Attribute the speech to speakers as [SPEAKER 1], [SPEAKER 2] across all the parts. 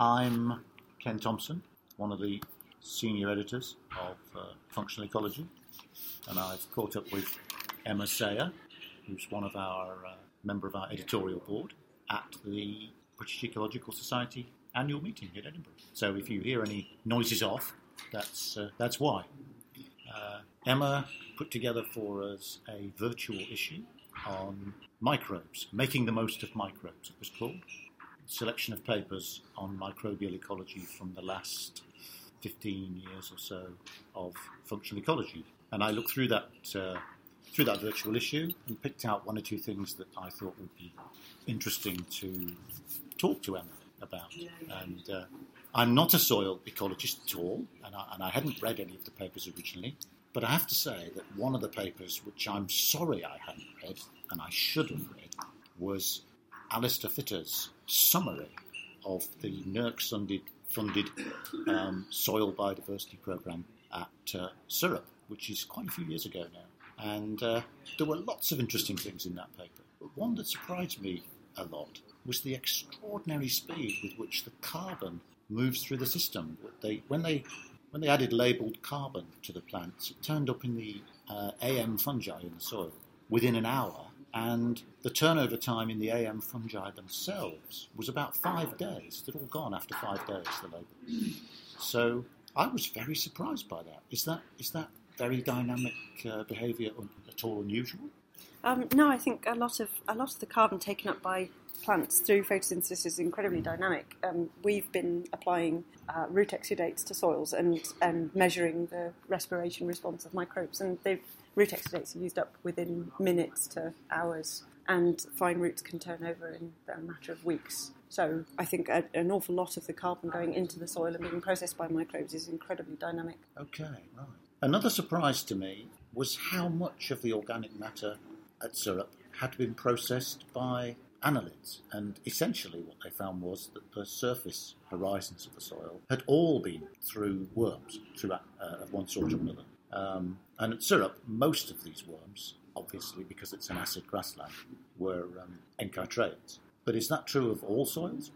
[SPEAKER 1] I'm Ken Thompson, one of the senior editors of uh, Functional Ecology, and I've caught up with Emma Sayer, who's one of our uh, member of our editorial board at the British Ecological Society annual meeting in Edinburgh. So if you hear any noises off, that's uh, that's why. Uh, Emma put together for us a virtual issue on microbes, making the most of microbes. It was called selection of papers on microbial ecology from the last 15 years or so of functional ecology. And I looked through that uh, through that virtual issue and picked out one or two things that I thought would be interesting to talk to Emma about. And uh, I'm not a soil ecologist at all, and I, and I hadn't read any of the papers originally. But I have to say that one of the papers, which I'm sorry I hadn't read, and I should have read, was Alistair Fitter's summary of the NERC funded, funded um, soil biodiversity programme at uh, which is quite a few years ago now. And uh, there were lots of interesting things in that paper. But one that surprised me a lot was the extraordinary speed with which the carbon moves through the system. They, when, they, when they added labelled carbon to the plants, it turned up in the uh, AM fungi in the soil within an hour and the turnover time in the AM fungi themselves was about five days. They'd all gone after five days, the labour. So I was very surprised by that. Is that is that very dynamic uh, behaviour at all unusual?
[SPEAKER 2] Um, no, I think a lot of a lot of the carbon taken up by plants through photosynthesis is incredibly dynamic. Um, we've been applying uh, root exudates to soils and, and measuring the respiration response of microbes, and they've root exudates are used up within minutes to hours, and fine roots can turn over in a matter of weeks. So I think a, an awful lot of the carbon going into the soil and being processed by microbes is incredibly dynamic.
[SPEAKER 1] Okay, right. Another surprise to me was how much of the organic matter at Sourhope had been processed by annelids. And essentially, what they found was that the surface horizons of the soil had all been through worms, through uh, of one sort or another. Um, and at Sourhope, most of these worms, obviously because it's an acid grassland, were um, enchytraeids. But is that true of all soils?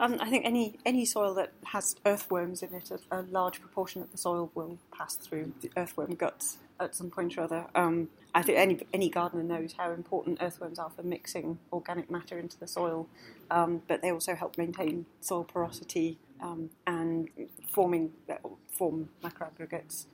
[SPEAKER 2] Um, I think any any soil that has earthworms in it, a, a, large proportion of the soil will pass through the earthworm guts at some point or other. Um, I think any any gardener knows how important earthworms are for mixing organic matter into the soil, um, but they also help maintain soil porosity um, and forming form macroaggregates.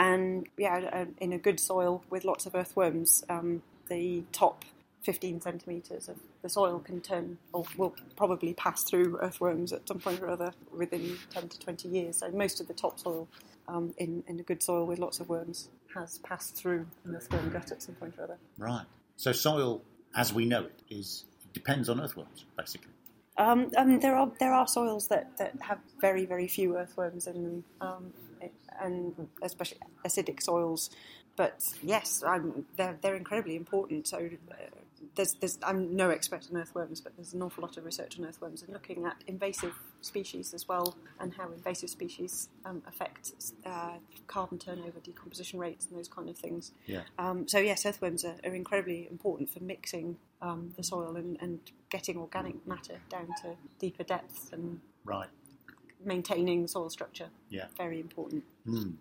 [SPEAKER 2] Um, and yeah, in a good soil with lots of earthworms, um, the top 15 centimetres of the soil can turn or will probably pass through earthworms at some point or other within 10 to 20 years. So most of the topsoil um, in, in a good soil with lots of worms has passed through an earthworm gut at some point or other.
[SPEAKER 1] Right. So soil, as we know it, is depends on earthworms, basically.
[SPEAKER 2] Um, mean, there are there are soils that, that have very very few earthworms in them, um, and especially acidic soils. But yes, I'm, they're they're incredibly important. So uh, there's, there's, I'm no expert on earthworms, but there's an awful lot of research on earthworms and looking at invasive species as well and how invasive species um, affect uh, carbon turnover, decomposition rates, and those kind of things.
[SPEAKER 1] Yeah.
[SPEAKER 2] Um, so yes, earthworms are, are, incredibly important for mixing um, the soil and, and, getting organic matter down to deeper depths and
[SPEAKER 1] right.
[SPEAKER 2] Maintaining soil structure.
[SPEAKER 1] Yeah.
[SPEAKER 2] Very important.
[SPEAKER 1] Mm.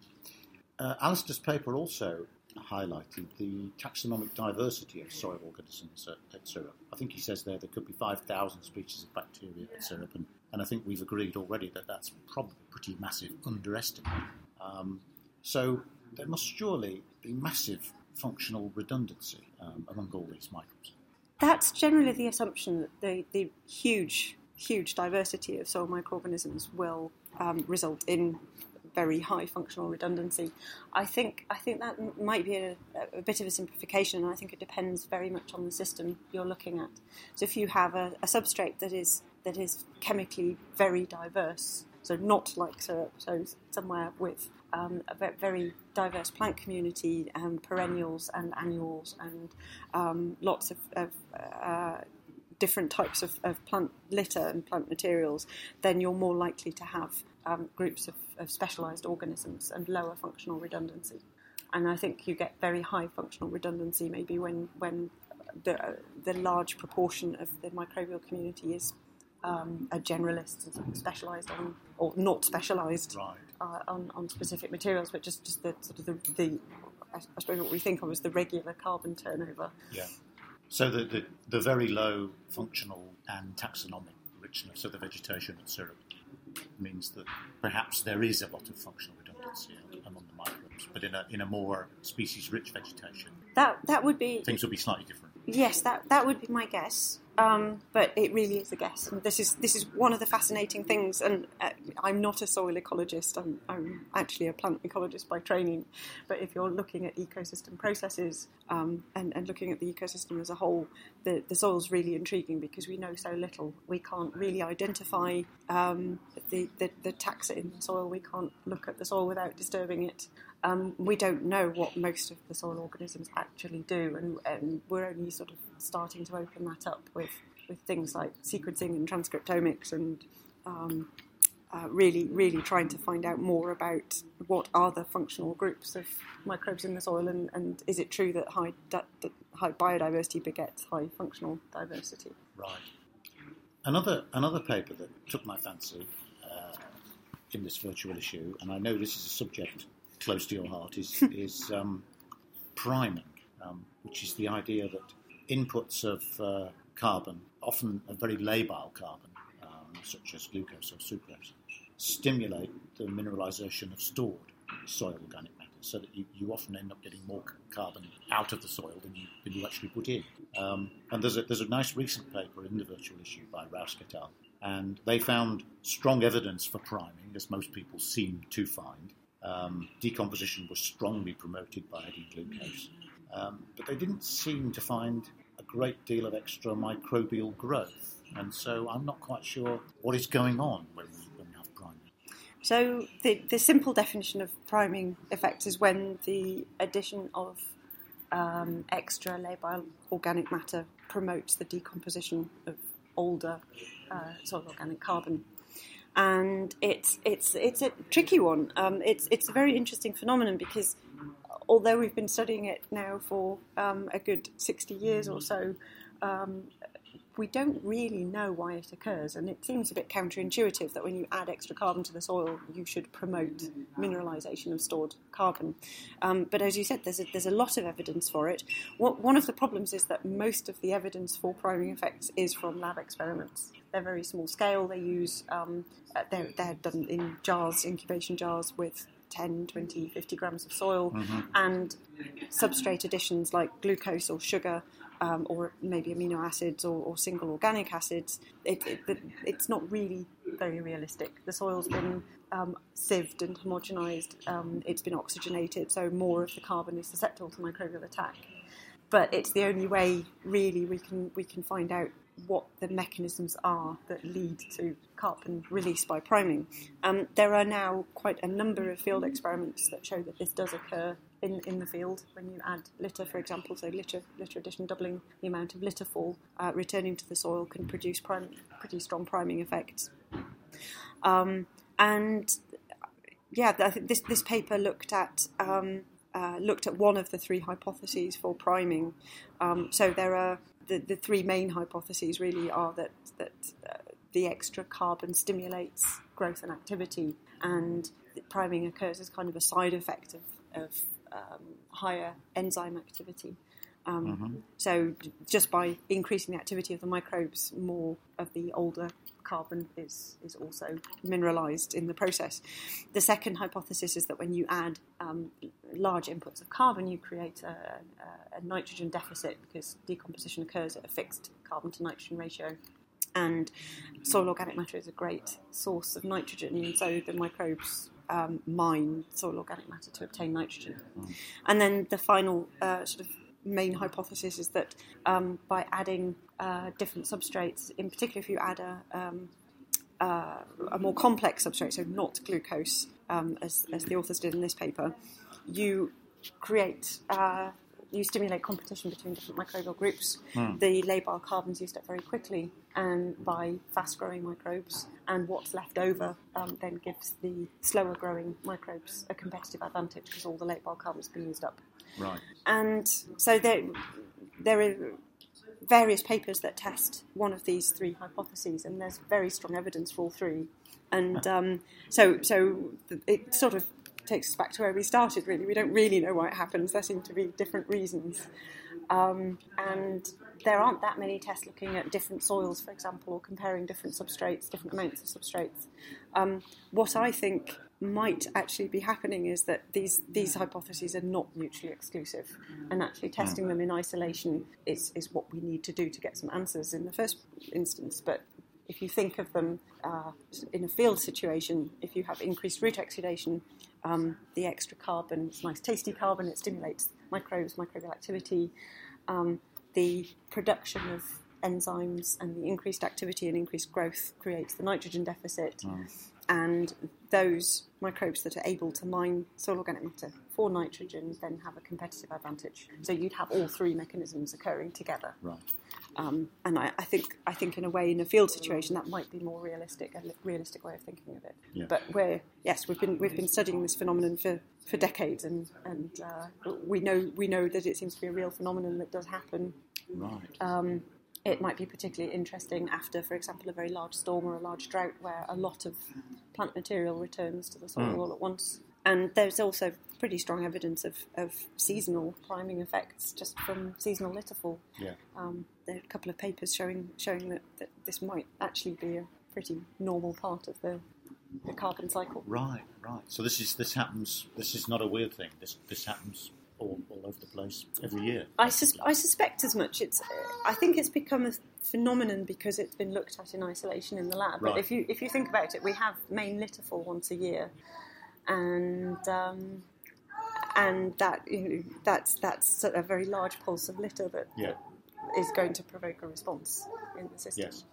[SPEAKER 1] Uh, Alistair's paper also highlighted the taxonomic diversity of soil organisms at, at Sourhope. I think he says there there could be 5,000 species of bacteria at Sourhope, and, and I think we've agreed already that that's probably pretty massive underestimate. Um, so there must surely be massive functional redundancy um, among all these microbes.
[SPEAKER 2] That's generally the assumption that the, the huge, huge diversity of soil microorganisms will um, result in very high functional redundancy. I think I think that might be a, a, bit of a simplification, and I think it depends very much on the system you're looking at. So if you have a, a substrate that is that is chemically very diverse, so not like Sourhope, so somewhere with um, a very diverse plant community, and perennials and annuals, and um, lots of, of uh, different types of, of, plant litter and plant materials, then you're more likely to have um, groups of, of specialised organisms and lower functional redundancy. And I think you get very high functional redundancy maybe when, when the, the large proportion of the microbial community is um, are generalists and sort of specialised on, or not specialised
[SPEAKER 1] Right.
[SPEAKER 2] uh, on, on specific materials, but just, just the sort of the, the I I suppose what we think of as the regular carbon turnover.
[SPEAKER 1] Yeah. So the, the, the very low functional and taxonomic richness of the vegetation at Sourhope means that perhaps there is a lot of functional redundancy among the microbes, but in a, in a more species-rich vegetation,
[SPEAKER 2] That that would be
[SPEAKER 1] things would be slightly different.
[SPEAKER 2] Yes, that that would be my guess. Um, but it really is a guess, and this is this is one of the fascinating things. And uh, I'm not a soil ecologist; I'm, I'm actually a plant ecologist by training. But if you're looking at ecosystem processes um, and, and looking at the ecosystem as a whole, the the soil's really intriguing because we know so little. We can't really identify um, the, the the taxa in the soil. We can't look at the soil without disturbing it. Um, we don't know what most of the soil organisms actually do, and, and we're only sort of starting to open that up with, with things like sequencing and transcriptomics and um, uh, really, really trying to find out more about what are the functional groups of microbes in the soil, and, and is it true that high, that, that high biodiversity begets high functional diversity?
[SPEAKER 1] Right. Another another paper that took my fancy uh, in this virtual issue, and I know this is a subject close to your heart, is is um, priming, um, which is the idea that inputs of uh, carbon, often a very labile carbon, um, such as glucose or sucrose, stimulate the mineralisation of stored soil organic matter, so that you, you often end up getting more carbon out of the soil than you, than you actually put in. Um, and there's a, there's a nice recent paper in the virtual issue by Rouse et al. And they found strong evidence for priming, as most people seem to find. Um, decomposition was strongly promoted by adding glucose. Um, but they didn't seem to find a great deal of extra microbial growth. And so I'm not quite sure what is going on when we, have priming.
[SPEAKER 2] So the, the simple definition of priming effect is when the addition of um, extra labile organic matter promotes the decomposition of older uh, soil organic carbon. And it's it's it's a tricky one. Um, it's it's a very interesting phenomenon because although we've been studying it now for um, a good sixty years or so, um, we don't really know why it occurs, and it seems a bit counterintuitive that when you add extra carbon to the soil, you should promote mineralisation of stored carbon. Um, but as you said, there's a, there's a lot of evidence for it. What, one of the problems is that most of the evidence for priming effects is from lab experiments. They're very small scale. They use um, they're, they're done in jars, incubation jars with 10, 20, 50 grams of soil, and substrate additions like glucose or sugar, um, or maybe amino acids or, or single organic acids. It, it, it- it's not really very realistic. The soil's been um, sieved and homogenized, um, it's been oxygenated, so more of the carbon is susceptible to microbial attack. But it's the only way, really, we can we can find out what the mechanisms are that lead to carbon release by priming. Um, there are now quite a number of field experiments that show that this does occur in, in the field when you add litter, for example. So litter, litter addition, doubling the amount of litter fall uh, returning to the soil can produce prim- pretty strong priming effects. Um, and yeah, I think this this paper looked at um, uh, looked at one of the three hypotheses for priming. Um, so there are the, the three main hypotheses really are that that uh, the extra carbon stimulates growth and activity, and priming occurs as kind of a side effect of, of um, higher enzyme activity. Um, So just by increasing the activity of the microbes, more of the older carbon is, is also mineralized in the process. The second hypothesis is that when you add um, large inputs of carbon, you create a, a, a nitrogen deficit because decomposition occurs at a fixed carbon to nitrogen ratio. And soil organic matter is a great source of nitrogen, and so the microbes um, mine soil organic matter to obtain nitrogen. And then the final uh, sort of main hypothesis is that um, by adding uh, different substrates, in particular if you add a, um, uh, a more complex substrate, so not glucose, um, as, as the authors did in this paper, you create, uh, you stimulate competition between different microbial groups. The labile carbon's used up very quickly and by fast growing microbes, and what's left over um, then gives the slower growing microbes a competitive advantage because all the labile carbon's been used up
[SPEAKER 1] Right.
[SPEAKER 2] and so there, there are various papers that test one of these three hypotheses, and there's very strong evidence for all three. And um, so, so it sort of takes us back to where we started. Really, we don't really know why it happens. There seem to be different reasons, um, and there aren't that many tests looking at different soils, for example, or comparing different substrates, different amounts of substrates. Um, what I think might actually be happening is that these these hypotheses are not mutually exclusive, and actually testing them in isolation is is what we need to do to get some answers in the first instance. But if you think of them uh, in a field situation, if you have increased root exudation, um, the extra carbon, it's nice tasty carbon, it stimulates microbes, microbial activity. Um, the production of enzymes and the increased activity and increased growth creates the nitrogen deficit. And those microbes that are able to mine soil organic matter for nitrogen then have a competitive advantage. So you'd have all three mechanisms occurring together.
[SPEAKER 1] Right.
[SPEAKER 2] Um, and I, I, think, I think, in a way, in a field situation, that might be more realistic, a realistic way of thinking of it.
[SPEAKER 1] Yeah.
[SPEAKER 2] But we're yes, we've been we've been studying this phenomenon for, for decades, and and uh, we know we know that it seems to be a real phenomenon that does happen.
[SPEAKER 1] Right.
[SPEAKER 2] Um, it might be particularly interesting after, for example, a very large storm or a large drought where a lot of plant material returns to the soil
[SPEAKER 1] Mm.
[SPEAKER 2] all at once. And there's also pretty strong evidence of, of seasonal priming effects just from seasonal litter fall.
[SPEAKER 1] yeah.
[SPEAKER 2] Um, there are a couple of papers showing showing that, that this might actually be a pretty normal part of the, the carbon cycle.
[SPEAKER 1] Right. Right. So this is this happens. This is not a weird thing. This this happens all, all over the place every year.
[SPEAKER 2] I, sus- I suspect as much. It's I think it's become a phenomenon because it's been looked at in isolation in the lab.
[SPEAKER 1] Right.
[SPEAKER 2] But if you if you think about it, we have main litter fall once a year, and um, and that you know, that's that's a very large pulse of litter that,
[SPEAKER 1] Yeah.
[SPEAKER 2] is going to provoke a response in the system.
[SPEAKER 1] Yes.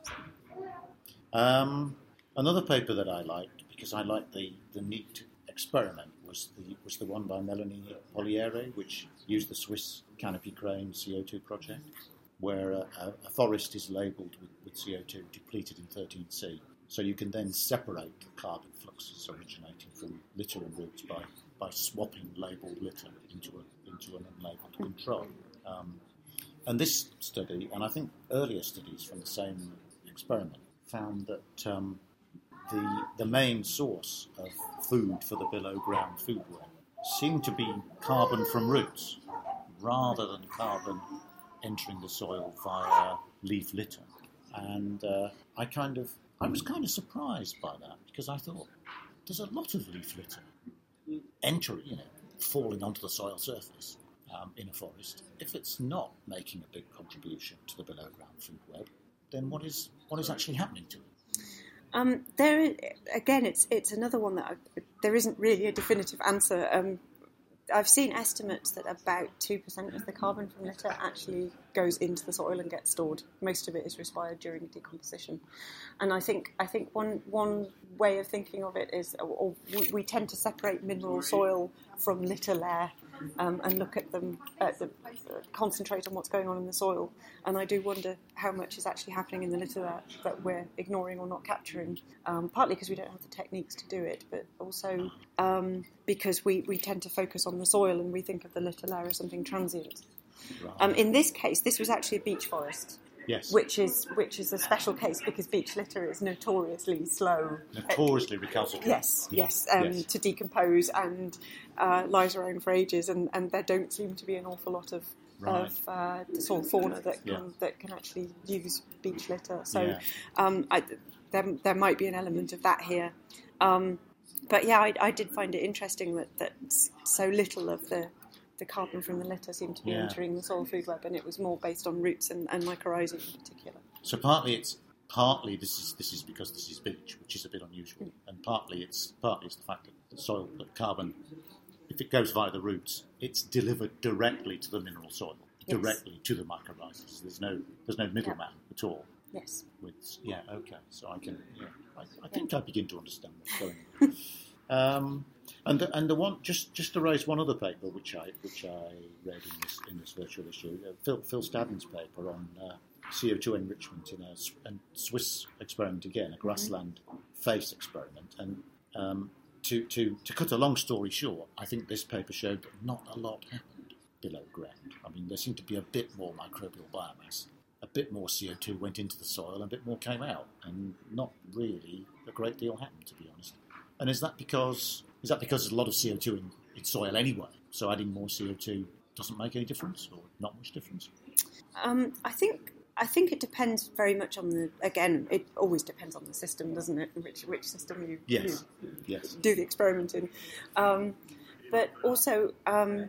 [SPEAKER 1] Um, another paper that I liked because I liked the, the neat experiment was the was the one by Melanie Pollierer, which used the Swiss canopy crane CO2 project, where a, a, forest is labelled with, with CO2 depleted in 13C. So you can then separate the carbon fluxes originating from litter and roots by, by swapping labelled litter into a, into an unlabelled control. Um, and this study, and I think earlier studies from the same experiment, found that um, the, the main source of food for the below ground food web seemed to be carbon from roots rather than carbon entering the soil via leaf litter. And uh, I kind of, I was kind of surprised by that because I thought there's a lot of leaf litter entering, you know, falling onto the soil surface um, in a forest. If it's not making a big contribution to the below ground food web, then what is what is actually happening to it?
[SPEAKER 2] Um, there again, it's it's another one that I, there isn't really a definitive answer. Um, I've seen estimates that about two percent of the carbon from litter actually goes into the soil and gets stored. Most of it is respired during decomposition, and I think I think one one way of thinking of it is, or, or we, we tend to separate mineral soil from litter layer. Um, and look at them, at the, uh, concentrate on what's going on in the soil. And I do wonder how much is actually happening in the litter that, that we're ignoring or not capturing. Um, partly because we don't have the techniques to do it, but also um, because we, we tend to focus on the soil and we think of the litter layer as something transient. Um, in this case, this was actually a beech forest,
[SPEAKER 1] yes,
[SPEAKER 2] which is which is a special case because beech litter is notoriously slow.
[SPEAKER 1] notoriously recalcitrant.
[SPEAKER 2] Yes, yes, um,
[SPEAKER 1] Yes.
[SPEAKER 2] to decompose and uh, lies around for ages, and, and there don't seem to be an awful lot of
[SPEAKER 1] Right.
[SPEAKER 2] of uh, soil fauna that can
[SPEAKER 1] Yeah.
[SPEAKER 2] that can actually use beech litter. So
[SPEAKER 1] Yeah.
[SPEAKER 2] um, I, there there might be an element of that here. Um, but yeah, I, I did find it interesting that, that so little of the the carbon from the litter seemed to be
[SPEAKER 1] Yeah.
[SPEAKER 2] entering the soil food web, and it was more based on roots and, and mycorrhizae in particular.
[SPEAKER 1] So partly it's partly this is this is because this is beech, which is a bit unusual, and partly it's partly it's the fact that the soil, that carbon, if it goes via the roots, it's delivered directly to the mineral soil,
[SPEAKER 2] Yes.
[SPEAKER 1] directly to the mycorrhizas. There's no there's no middleman at all.
[SPEAKER 2] Yes.
[SPEAKER 1] With yeah, okay, so I can yeah, I, I think I begin to understand what's going on. Um, and the, and the one just just to raise one other paper which I which I read in this in this virtual issue, uh, Phil Phil Staddon's paper on uh, CO2 enrichment in a, a Swiss experiment again, a grassland FACE experiment, and um, to to to cut a long story short, I think this paper showed that not a lot happened below ground. I mean, there seemed to be a bit more microbial biomass, a bit more CO2 went into the soil and a bit more came out, and not really a great deal happened, to be honest. And is that because is that because there's a lot of CO2 in, in soil anyway? So adding more CO2 doesn't make any difference, or not much difference?
[SPEAKER 2] Um, I think I think it depends very much on the. Again, it always depends on the system, doesn't it? Which which system you,
[SPEAKER 1] Yes.
[SPEAKER 2] you
[SPEAKER 1] Yes.
[SPEAKER 2] do the experiment in. Um, but also, um,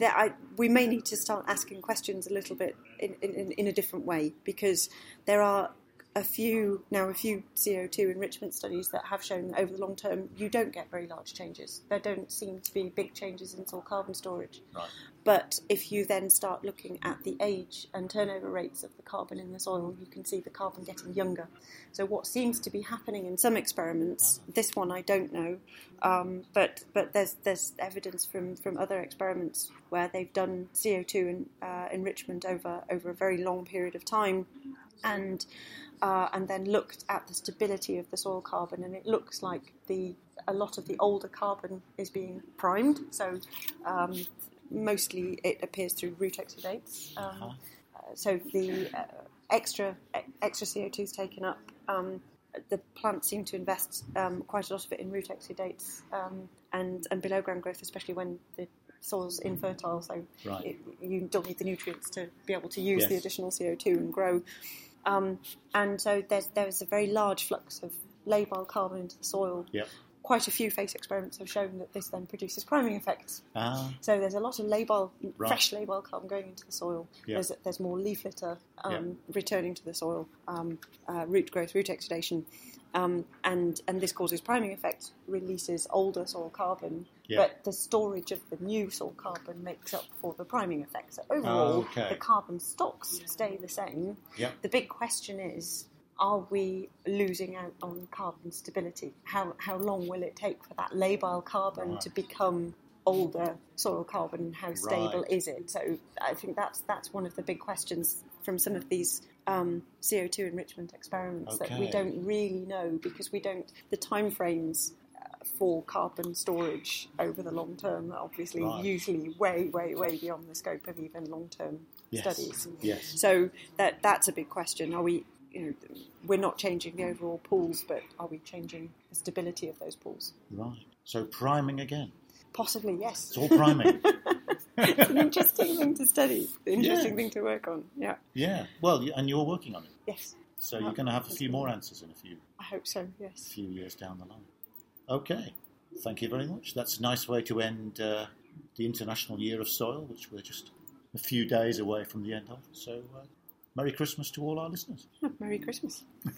[SPEAKER 2] there, I, we may need to start asking questions a little bit in, in, in a different way because there are a few now a few CO2 enrichment studies that have shown that over the long term you don't get very large changes. There don't seem to be big changes in soil carbon storage.
[SPEAKER 1] Right.
[SPEAKER 2] But if you then start looking at the age and turnover rates of the carbon in the soil, you can see the carbon getting younger. So what seems to be happening in some experiments, this one I don't know, um, but but there's there's evidence from, from other experiments where they've done CO2 en- uh, enrichment over over a very long period of time, and uh, and then looked at the stability of the soil carbon, and it looks like the a lot of the older carbon is being primed. So um, mostly it appears through root exudates. Um,
[SPEAKER 1] Uh-huh.
[SPEAKER 2] uh, so the uh, extra extra CO2 is taken up. Um, the plants seem to invest um, quite a lot of it in root exudates um, and and below ground growth, especially when the soil's infertile. So
[SPEAKER 1] Right.
[SPEAKER 2] it, you don't need the nutrients to be able to use the additional CO2 and grow. Um, and so there's there's a very large flux of labile carbon into the soil.
[SPEAKER 1] Yep.
[SPEAKER 2] Quite a few FACE experiments have shown that this then produces priming effects.
[SPEAKER 1] Ah.
[SPEAKER 2] So there's a lot of labile,
[SPEAKER 1] Right.
[SPEAKER 2] fresh labile carbon going into the soil.
[SPEAKER 1] Yeah.
[SPEAKER 2] There's there's more leaf litter um,
[SPEAKER 1] Yeah.
[SPEAKER 2] returning to the soil, um, uh, root growth, root exudation, um, and and this causes priming effect, releases older soil carbon,
[SPEAKER 1] Yeah.
[SPEAKER 2] but the storage of the new soil carbon makes up for the priming effect. So overall,
[SPEAKER 1] Okay.
[SPEAKER 2] the carbon stocks stay the same.
[SPEAKER 1] Yep.
[SPEAKER 2] The big question is. Are we losing out on carbon stability? How how long will it take for that labile carbon
[SPEAKER 1] Right.
[SPEAKER 2] to become older soil carbon? How stable
[SPEAKER 1] Right.
[SPEAKER 2] is it? So I think that's that's one of the big questions from some of these um, CO2 enrichment experiments that we don't really know because we don't the timeframes uh, for carbon storage over the long term are obviously
[SPEAKER 1] Right.
[SPEAKER 2] usually way way way beyond the scope of even long term
[SPEAKER 1] Yes.
[SPEAKER 2] studies.
[SPEAKER 1] Yes.
[SPEAKER 2] So that that's a big question. Are we, you know, we're not changing the overall pools, but are we changing the stability of those pools?
[SPEAKER 1] Right. So priming again.
[SPEAKER 2] Possibly, yes.
[SPEAKER 1] It's all priming.
[SPEAKER 2] it's an interesting thing to study. Interesting
[SPEAKER 1] Yeah.
[SPEAKER 2] thing to work on. Yeah.
[SPEAKER 1] yeah. Well, and you're working on it.
[SPEAKER 2] Yes.
[SPEAKER 1] So you're going to have a few more answers in a few
[SPEAKER 2] I hope so. Yes.
[SPEAKER 1] few years down the line. Okay. Thank you very much. That's a nice way to end uh, the International Year of Soil, which we're just a few days away from the end of. So, uh, Merry Christmas to all our listeners.
[SPEAKER 2] Merry Christmas.